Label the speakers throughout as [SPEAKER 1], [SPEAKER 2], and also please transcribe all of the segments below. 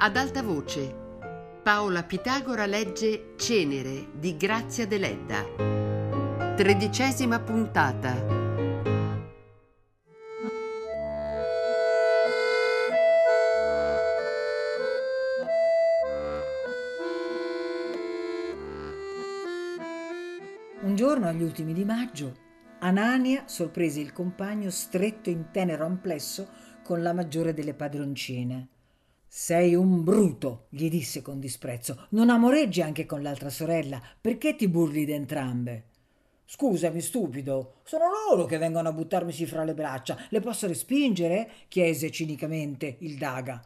[SPEAKER 1] Ad alta voce, Paola Pitagora legge Cenere di Grazia Deledda. Tredicesima puntata.
[SPEAKER 2] Un giorno, agli ultimi di maggio, Anania sorprese il compagno stretto in tenero amplesso con la maggiore delle padroncine. Sei un bruto, gli disse con disprezzo. Non amoreggi anche con l'altra sorella. Perché ti burli d'entrambe? Scusami, stupido, sono loro che vengono a buttarmisi fra le braccia. Le posso respingere? chiese cinicamente il Daga.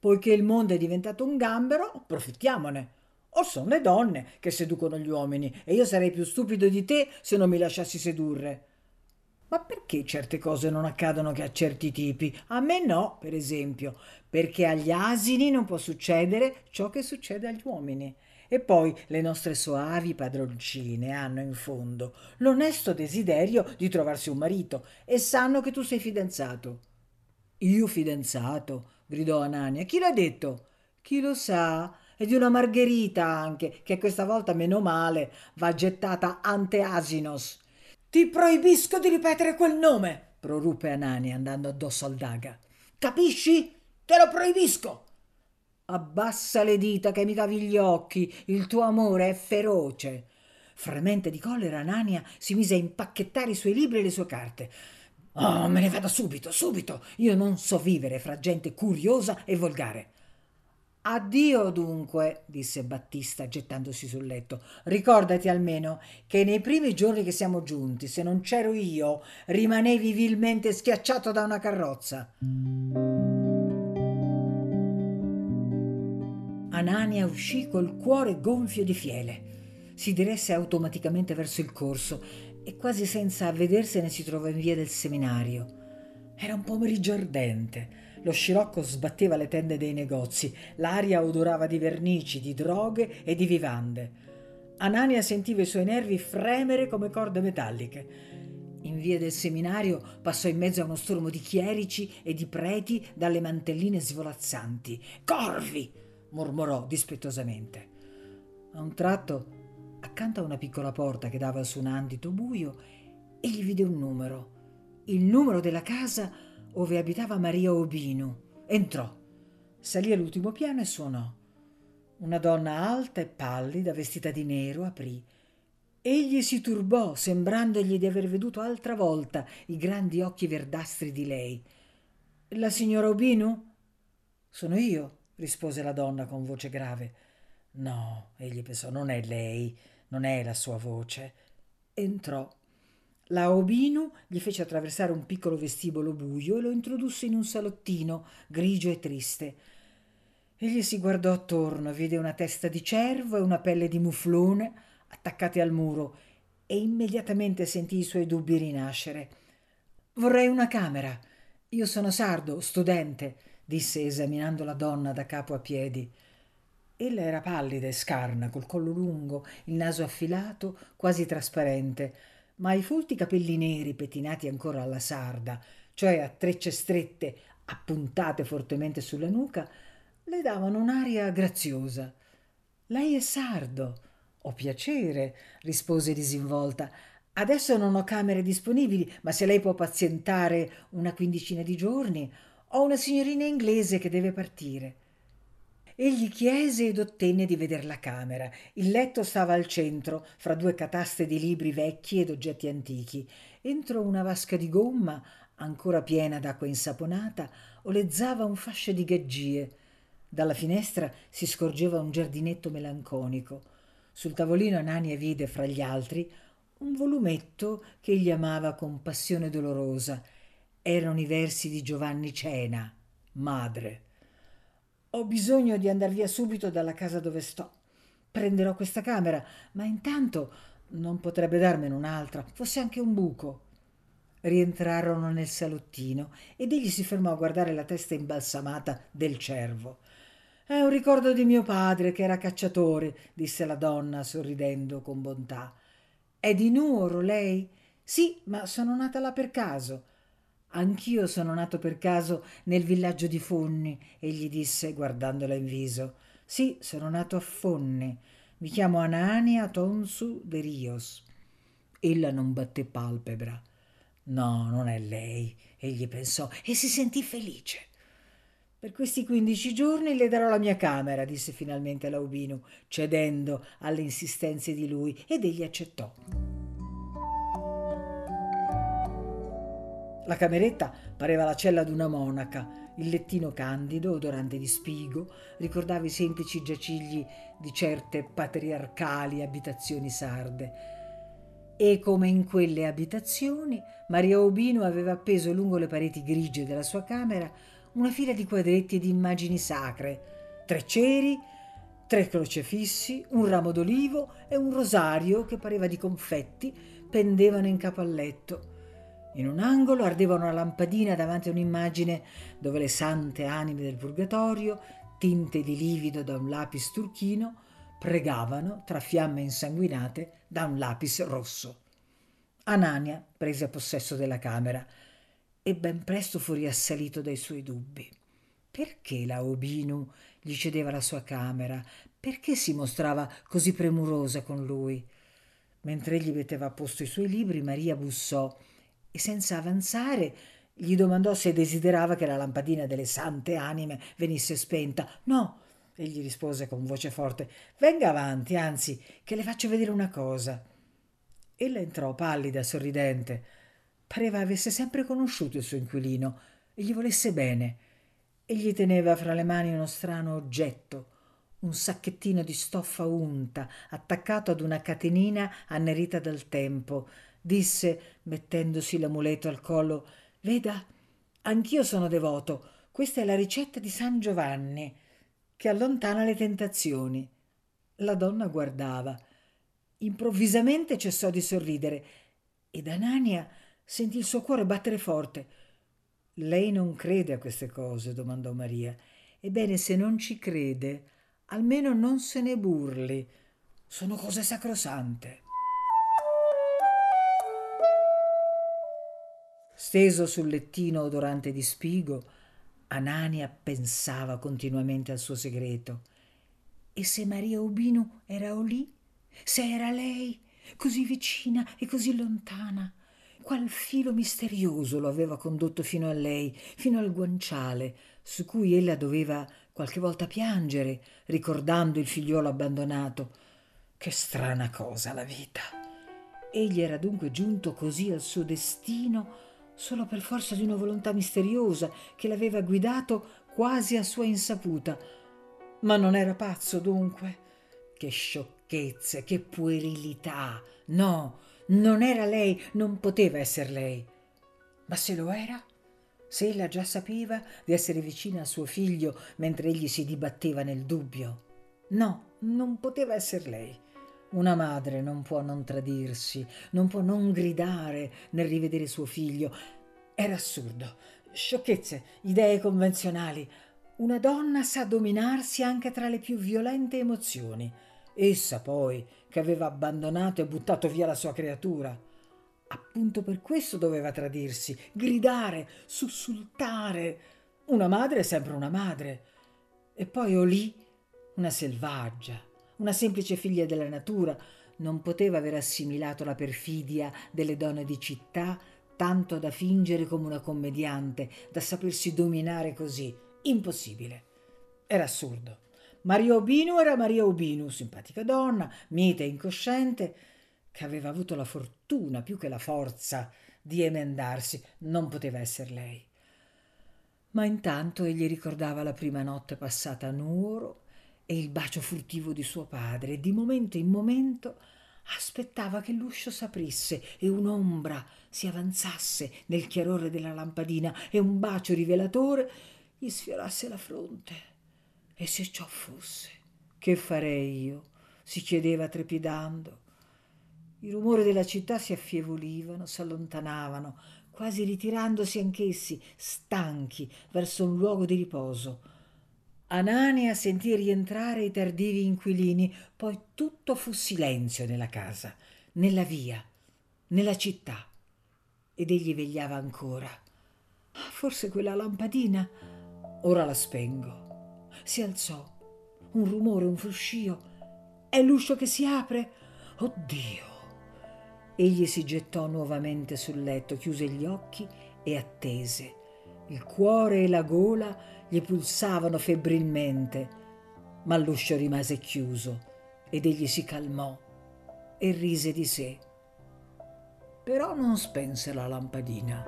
[SPEAKER 2] Poiché il mondo è diventato un gambero, approfittiamone. O sono le donne che seducono gli uomini e io sarei più stupido di te se non mi lasciassi sedurre. Ma perché certe cose non accadono che a certi tipi? A me no, per esempio, perché agli asini non può succedere ciò che succede agli uomini. E poi le nostre soavi padroncine hanno in fondo l'onesto desiderio di trovarsi un marito e sanno che tu sei fidanzato. Io fidanzato? gridò Anania. Chi l'ha detto? Chi lo sa? E di una margherita anche, che questa volta, meno male, va gettata ante asinos ti proibisco di ripetere quel nome, proruppe Anani andando addosso al daga. Capisci? Te lo proibisco. Abbassa le dita che mi cavi gli occhi, il tuo amore è feroce. Fremente di collera, Anania si mise a impacchettare i suoi libri e le sue carte. Oh, me ne vado subito, subito. Io non so vivere fra gente curiosa e volgare. Addio dunque, disse Battista gettandosi sul letto. Ricordati almeno che nei primi giorni che siamo giunti, se non c'ero io, rimanevi vilmente schiacciato da una carrozza. Anania uscì col cuore gonfio di fiele. Si diresse automaticamente verso il corso e quasi senza avvedersene si trovò in via del seminario. Era un pomeriggio ardente lo scirocco sbatteva le tende dei negozi, l'aria odorava di vernici, di droghe e di vivande. Anania sentiva i suoi nervi fremere come corde metalliche. In via del seminario passò in mezzo a uno stormo di chierici e di preti dalle mantelline svolazzanti. Corvi! mormorò dispettosamente. A un tratto, accanto a una piccola porta che dava su un andito buio, egli vide un numero. Il numero della casa ove abitava Maria Obinu. Entrò, salì all'ultimo piano e suonò. Una donna alta e pallida, vestita di nero, aprì. Egli si turbò, sembrandogli di aver veduto altra volta i grandi occhi verdastri di lei. La signora Obinu? Sono io, rispose la donna con voce grave. No, egli pensò, non è lei, non è la sua voce. Entrò la Obinu gli fece attraversare un piccolo vestibolo buio e lo introdusse in un salottino grigio e triste. Egli si guardò attorno, vide una testa di cervo e una pelle di muflone attaccate al muro e immediatamente sentì i suoi dubbi rinascere. Vorrei una camera. Io sono sardo, studente, disse esaminando la donna da capo a piedi. Ella era pallida e scarna, col collo lungo, il naso affilato, quasi trasparente ma i folti capelli neri pettinati ancora alla sarda, cioè a trecce strette appuntate fortemente sulla nuca, le davano un'aria graziosa. Lei è sardo. Ho piacere, rispose disinvolta. Adesso non ho camere disponibili, ma se lei può pazientare una quindicina di giorni, ho una signorina inglese che deve partire. Egli chiese ed ottenne di veder la camera. Il letto stava al centro, fra due cataste di libri vecchi ed oggetti antichi. Entro una vasca di gomma, ancora piena d'acqua insaponata, olezzava un fascio di gaggie. Dalla finestra si scorgeva un giardinetto melanconico. Sul tavolino Anania vide fra gli altri un volumetto che egli amava con passione dolorosa. Erano i versi di Giovanni Cena, madre. Ho bisogno di andar via subito dalla casa dove sto. Prenderò questa camera, ma intanto non potrebbe darmene un'altra, fosse anche un buco. Rientrarono nel salottino ed egli si fermò a guardare la testa imbalsamata del cervo. È un ricordo di mio padre che era cacciatore, disse la donna sorridendo con bontà. È di Nuoro lei? Sì, ma sono nata là per caso. Anch'io sono nato per caso nel villaggio di Fonni, egli disse guardandola in viso. Sì, sono nato a Fonni. Mi chiamo Anania Tonsu de Rios. Ella non batté palpebra. No, non è lei, egli pensò e si sentì felice. Per questi quindici giorni le darò la mia camera, disse finalmente Laubino, cedendo alle insistenze di lui, ed egli accettò. La cameretta pareva la cella d'una monaca, il lettino candido, odorante di spigo, ricordava i semplici giacigli di certe patriarcali abitazioni sarde. E come in quelle abitazioni, Maria Obino aveva appeso lungo le pareti grigie della sua camera una fila di quadretti di immagini sacre, tre ceri, tre crocefissi, un ramo d'olivo e un rosario che pareva di confetti pendevano in capo al letto in un angolo ardeva una lampadina davanti a un'immagine dove le sante anime del purgatorio, tinte di livido da un lapis turchino, pregavano tra fiamme insanguinate da un lapis rosso. Anania prese possesso della camera e ben presto fu riassalito dai suoi dubbi. Perché la Obinu gli cedeva la sua camera? Perché si mostrava così premurosa con lui? Mentre egli metteva a posto i suoi libri, Maria bussò e senza avanzare gli domandò se desiderava che la lampadina delle sante anime venisse spenta. No, egli rispose con voce forte, venga avanti, anzi, che le faccio vedere una cosa. Ella entrò pallida, sorridente. Pareva avesse sempre conosciuto il suo inquilino e gli volesse bene. Egli teneva fra le mani uno strano oggetto, un sacchettino di stoffa unta attaccato ad una catenina annerita dal tempo disse mettendosi l'amuleto al collo. Veda anch'io sono devoto. Questa è la ricetta di san giovanni che allontana le tentazioni. La donna guardava. Improvvisamente cessò di sorridere ed anania sentì il suo cuore battere forte. Lei non crede a queste cose? domandò maria. Ebbene se non ci crede almeno non se ne burli. Sono cose sacrosante Steso sul lettino odorante di spigo, Anania pensava continuamente al suo segreto. E se Maria Ubinu era lì? Se era lei, così vicina e così lontana? Qual filo misterioso lo aveva condotto fino a lei, fino al guanciale, su cui ella doveva qualche volta piangere, ricordando il figliuolo abbandonato. Che strana cosa la vita! Egli era dunque giunto così al suo destino solo per forza di una volontà misteriosa che l'aveva guidato quasi a sua insaputa. Ma non era pazzo dunque? Che sciocchezze, che puerilità! No, non era lei, non poteva essere lei. Ma se lo era? Se ella già sapeva di essere vicina a suo figlio mentre egli si dibatteva nel dubbio? No, non poteva essere lei. Una madre non può non tradirsi, non può non gridare nel rivedere suo figlio. Era assurdo. Sciocchezze, idee convenzionali. Una donna sa dominarsi anche tra le più violente emozioni. Essa poi, che aveva abbandonato e buttato via la sua creatura. Appunto per questo doveva tradirsi, gridare, sussultare. Una madre è sempre una madre. E poi Olì, una selvaggia, una semplice figlia della natura, non poteva aver assimilato la perfidia delle donne di città tanto da fingere come una commediante, da sapersi dominare così. Impossibile. Era assurdo. Maria Obinu era Maria Obinu, simpatica donna, mite e incosciente, che aveva avuto la fortuna più che la forza di emendarsi. Non poteva essere lei. Ma intanto egli ricordava la prima notte passata a Nuoro e il bacio furtivo di suo padre di momento in momento aspettava che l'uscio s'aprisse e un'ombra si avanzasse nel chiarore della lampadina e un bacio rivelatore gli sfiorasse la fronte. E se ciò fosse, che farei io? si chiedeva trepidando. I rumori della città si affievolivano, s'allontanavano, quasi ritirandosi anch'essi, stanchi, verso un luogo di riposo Anania sentì rientrare i tardivi inquilini, poi tutto fu silenzio nella casa, nella via, nella città. Ed egli vegliava ancora. Forse quella lampadina. Ora la spengo. Si alzò. Un rumore, un fruscio. È l'uscio che si apre. Oddio. Egli si gettò nuovamente sul letto, chiuse gli occhi e attese. Il cuore e la gola gli pulsavano febbrilmente, ma l'uscio rimase chiuso ed egli si calmò e rise di sé. Però non spense la lampadina.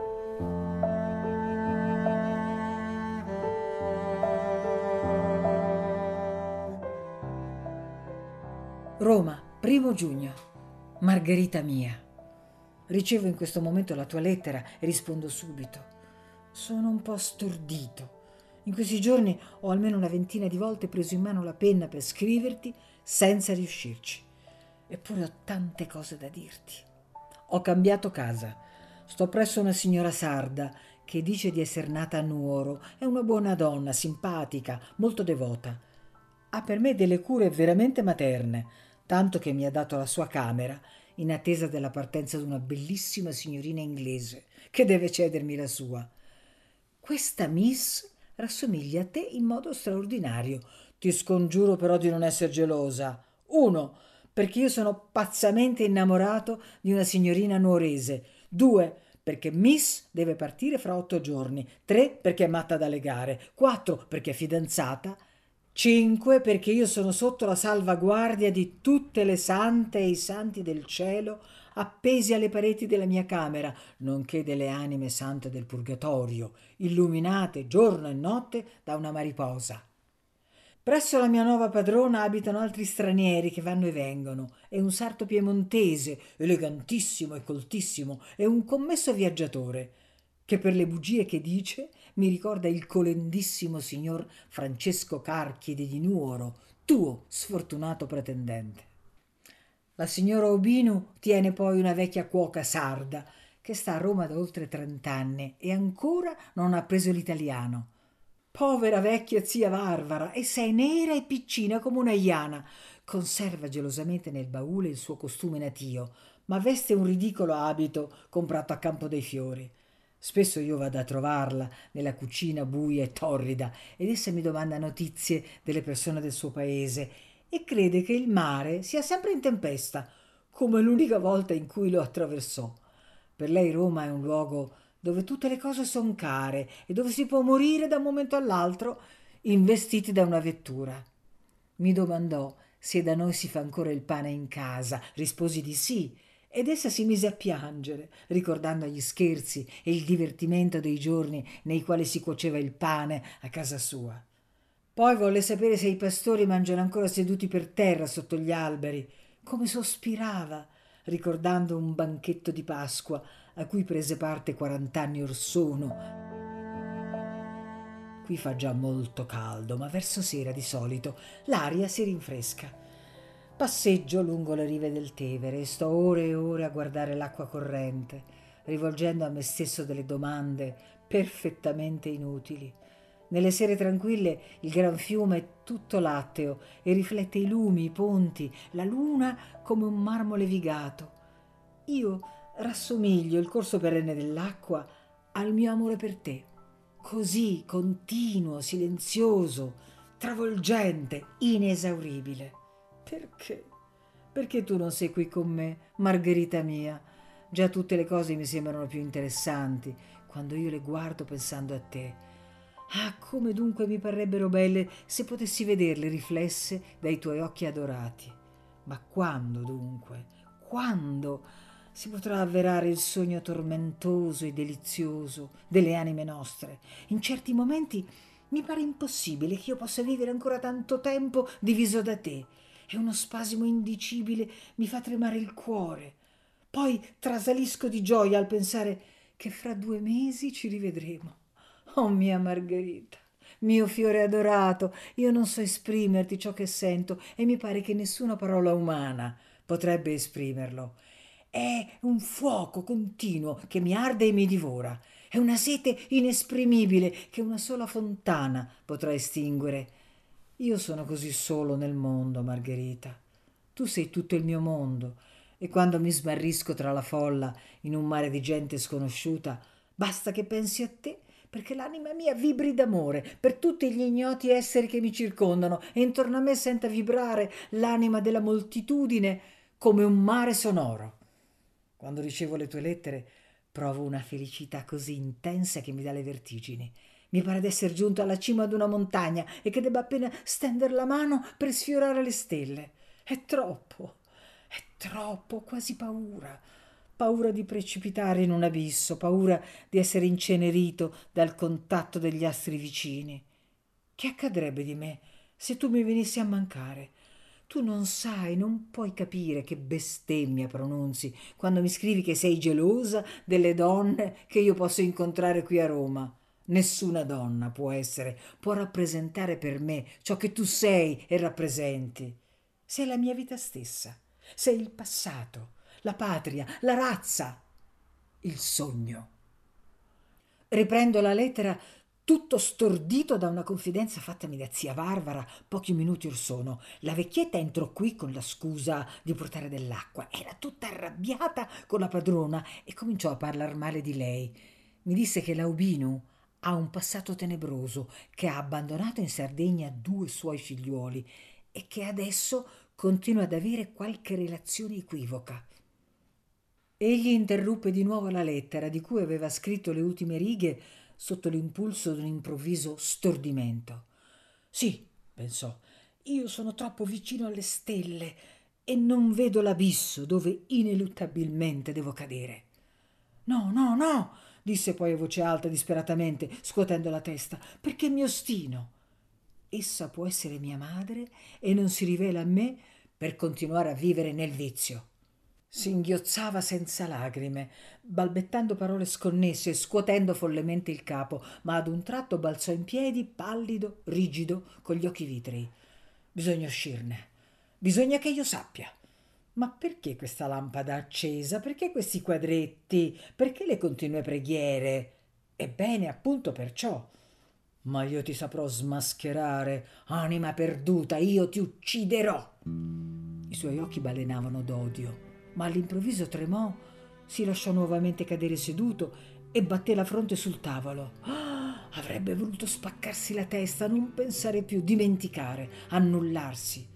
[SPEAKER 2] Roma, primo giugno. Margherita mia. Ricevo in questo momento la tua lettera e rispondo subito. Sono un po' stordito. In questi giorni ho almeno una ventina di volte preso in mano la penna per scriverti senza riuscirci. Eppure ho tante cose da dirti. Ho cambiato casa. Sto presso una signora sarda che dice di essere nata a Nuoro. È una buona donna, simpatica, molto devota. Ha per me delle cure veramente materne, tanto che mi ha dato la sua camera in attesa della partenza di una bellissima signorina inglese che deve cedermi la sua. Questa Miss rassomiglia a te in modo straordinario. Ti scongiuro però di non essere gelosa. Uno, perché io sono pazzamente innamorato di una signorina nuorese. Due, perché Miss deve partire fra otto giorni. Tre, perché è matta da legare. Quattro, perché è fidanzata. Cinque, perché io sono sotto la salvaguardia di tutte le sante e i santi del cielo appesi alle pareti della mia camera, nonché delle anime sante del purgatorio, illuminate giorno e notte da una mariposa. Presso la mia nuova padrona abitano altri stranieri che vanno e vengono. È un sarto piemontese, elegantissimo e coltissimo, e un commesso viaggiatore, che per le bugie che dice mi ricorda il colendissimo signor Francesco Carchiedi di Nuoro, tuo sfortunato pretendente. La signora Obinu tiene poi una vecchia cuoca sarda che sta a Roma da oltre trent'anni e ancora non ha preso l'italiano. Povera vecchia zia Varvara, e sei nera e piccina come una iana. Conserva gelosamente nel baule il suo costume natio, ma veste un ridicolo abito comprato a Campo dei Fiori. Spesso io vado a trovarla nella cucina buia e torrida ed essa mi domanda notizie delle persone del suo paese e crede che il mare sia sempre in tempesta, come l'unica volta in cui lo attraversò. Per lei Roma è un luogo dove tutte le cose sono care e dove si può morire da un momento all'altro investiti da una vettura. Mi domandò se da noi si fa ancora il pane in casa. Risposi di sì, ed essa si mise a piangere, ricordando gli scherzi e il divertimento dei giorni nei quali si cuoceva il pane a casa sua. Poi volle sapere se i pastori mangiano ancora seduti per terra sotto gli alberi. Come sospirava, ricordando un banchetto di Pasqua a cui prese parte quarant'anni or sono. Qui fa già molto caldo, ma verso sera di solito l'aria si rinfresca. Passeggio lungo le rive del Tevere e sto ore e ore a guardare l'acqua corrente, rivolgendo a me stesso delle domande perfettamente inutili. Nelle sere tranquille il gran fiume è tutto latteo e riflette i lumi, i ponti, la luna come un marmo levigato. Io rassomiglio il corso perenne dell'acqua al mio amore per te, così continuo, silenzioso, travolgente, inesauribile. Perché? Perché tu non sei qui con me, Margherita mia? Già tutte le cose mi sembrano più interessanti quando io le guardo pensando a te Ah, come dunque mi parrebbero belle se potessi vederle riflesse dai tuoi occhi adorati. Ma quando dunque? Quando si potrà avverare il sogno tormentoso e delizioso delle anime nostre? In certi momenti mi pare impossibile che io possa vivere ancora tanto tempo diviso da te e uno spasimo indicibile mi fa tremare il cuore. Poi trasalisco di gioia al pensare che fra due mesi ci rivedremo. Oh mia Margherita, mio fiore adorato, io non so esprimerti ciò che sento e mi pare che nessuna parola umana potrebbe esprimerlo. È un fuoco continuo che mi arde e mi divora. È una sete inesprimibile che una sola fontana potrà estinguere. Io sono così solo nel mondo, Margherita. Tu sei tutto il mio mondo e quando mi smarrisco tra la folla in un mare di gente sconosciuta, basta che pensi a te perché l'anima mia vibri d'amore per tutti gli ignoti esseri che mi circondano e intorno a me senta vibrare l'anima della moltitudine come un mare sonoro. Quando ricevo le tue lettere provo una felicità così intensa che mi dà le vertigini. Mi pare d'essere giunto alla cima di una montagna e che debba appena stendere la mano per sfiorare le stelle. È troppo, è troppo, quasi paura. Paura di precipitare in un abisso, paura di essere incenerito dal contatto degli astri vicini. Che accadrebbe di me se tu mi venissi a mancare? Tu non sai, non puoi capire che bestemmia pronunzi quando mi scrivi che sei gelosa delle donne che io posso incontrare qui a Roma. Nessuna donna può essere, può rappresentare per me ciò che tu sei e rappresenti. Sei la mia vita stessa, sei il passato, la patria, la razza, il sogno. Riprendo la lettera tutto stordito da una confidenza fattami da zia Barbara pochi minuti or sono. La vecchietta entrò qui con la scusa di portare dell'acqua. Era tutta arrabbiata con la padrona e cominciò a parlar male di lei. Mi disse che Laubino ha un passato tenebroso, che ha abbandonato in Sardegna due suoi figliuoli e che adesso continua ad avere qualche relazione equivoca. Egli interruppe di nuovo la lettera di cui aveva scritto le ultime righe sotto l'impulso di un improvviso stordimento. Sì, pensò, io sono troppo vicino alle stelle e non vedo l'abisso dove ineluttabilmente devo cadere. No, no, no, disse poi a voce alta disperatamente, scuotendo la testa, perché mi ostino. Essa può essere mia madre e non si rivela a me per continuare a vivere nel vizio. Singhiozzava senza lagrime, balbettando parole sconnesse e scuotendo follemente il capo, ma ad un tratto balzò in piedi, pallido, rigido, con gli occhi vitrei. Bisogna uscirne. Bisogna che io sappia. Ma perché questa lampada accesa? Perché questi quadretti? Perché le continue preghiere? Ebbene, appunto perciò. Ma io ti saprò smascherare, anima perduta, io ti ucciderò. I suoi occhi balenavano d'odio, ma all'improvviso tremò, si lasciò nuovamente cadere seduto e batté la fronte sul tavolo. Ah, avrebbe voluto spaccarsi la testa, non pensare più, dimenticare, annullarsi.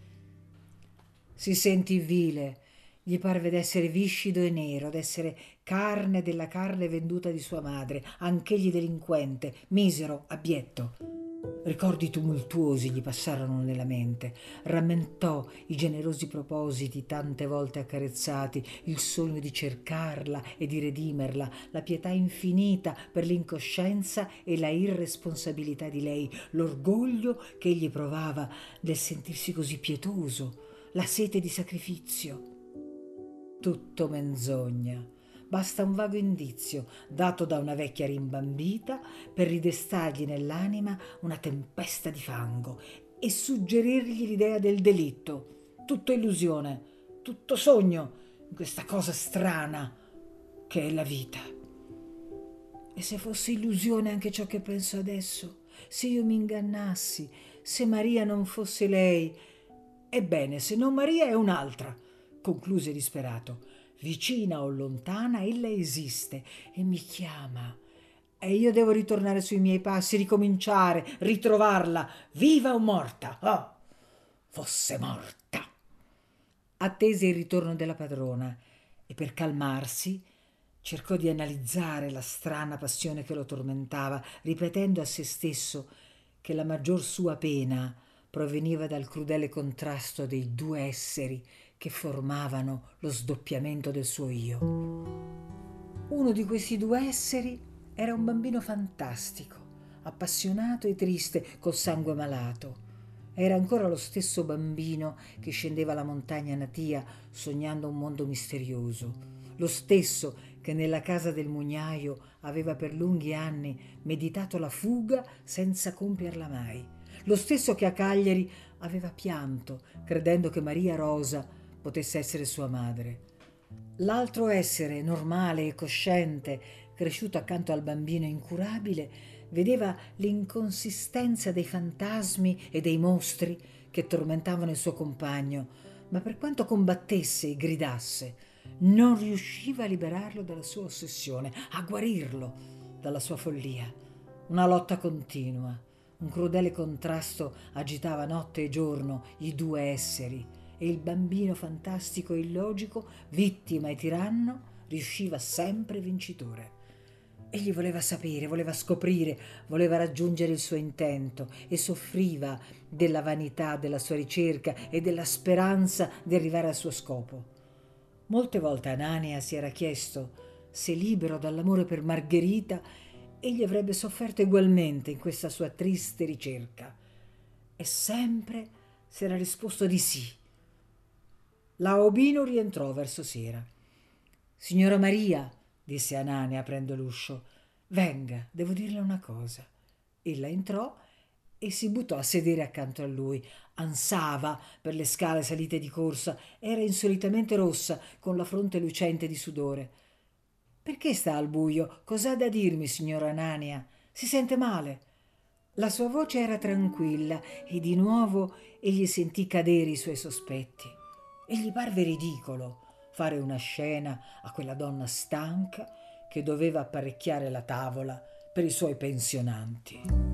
[SPEAKER 2] Si sentì vile, gli parve d'essere viscido e nero, d'essere carne della carne venduta di sua madre, anch'egli delinquente, misero, abietto. Ricordi tumultuosi gli passarono nella mente, rammentò i generosi propositi tante volte accarezzati, il sogno di cercarla e di redimerla, la pietà infinita per l'incoscienza e la irresponsabilità di lei, l'orgoglio che egli provava nel sentirsi così pietoso, la sete di sacrificio. Tutto menzogna. Basta un vago indizio dato da una vecchia rimbambita per ridestargli nell'anima una tempesta di fango e suggerirgli l'idea del delitto. Tutto illusione, tutto sogno in questa cosa strana che è la vita. E se fosse illusione anche ciò che penso adesso? Se io mi ingannassi, se Maria non fosse lei, Ebbene, se non Maria è un'altra, concluse disperato. Vicina o lontana, ella esiste e mi chiama. E io devo ritornare sui miei passi, ricominciare, ritrovarla, viva o morta. Oh, fosse morta. Attese il ritorno della padrona e per calmarsi cercò di analizzare la strana passione che lo tormentava, ripetendo a se stesso che la maggior sua pena proveniva dal crudele contrasto dei due esseri che formavano lo sdoppiamento del suo io. Uno di questi due esseri era un bambino fantastico, appassionato e triste, col sangue malato. Era ancora lo stesso bambino che scendeva la montagna natia sognando un mondo misterioso, lo stesso che nella casa del mugnaio aveva per lunghi anni meditato la fuga senza compierla mai lo stesso che a Cagliari aveva pianto, credendo che Maria Rosa potesse essere sua madre. L'altro essere, normale e cosciente, cresciuto accanto al bambino incurabile, vedeva l'inconsistenza dei fantasmi e dei mostri che tormentavano il suo compagno, ma per quanto combattesse e gridasse, non riusciva a liberarlo dalla sua ossessione, a guarirlo dalla sua follia. Una lotta continua, un crudele contrasto agitava notte e giorno i due esseri e il bambino fantastico e illogico, vittima e tiranno, riusciva sempre vincitore. Egli voleva sapere, voleva scoprire, voleva raggiungere il suo intento e soffriva della vanità della sua ricerca e della speranza di arrivare al suo scopo. Molte volte Anania si era chiesto se libero dall'amore per Margherita egli avrebbe sofferto ugualmente in questa sua triste ricerca. E sempre si era risposto di sì. La Obino rientrò verso sera. Signora Maria, disse Anania aprendo l'uscio, venga, devo dirle una cosa. Ella entrò e si buttò a sedere accanto a lui. Ansava per le scale salite di corsa, era insolitamente rossa, con la fronte lucente di sudore. Perché sta al buio? Cos'ha da dirmi, signora Anania? Si sente male? La sua voce era tranquilla e di nuovo egli sentì cadere i suoi sospetti. E gli parve ridicolo fare una scena a quella donna stanca che doveva apparecchiare la tavola per i suoi pensionanti.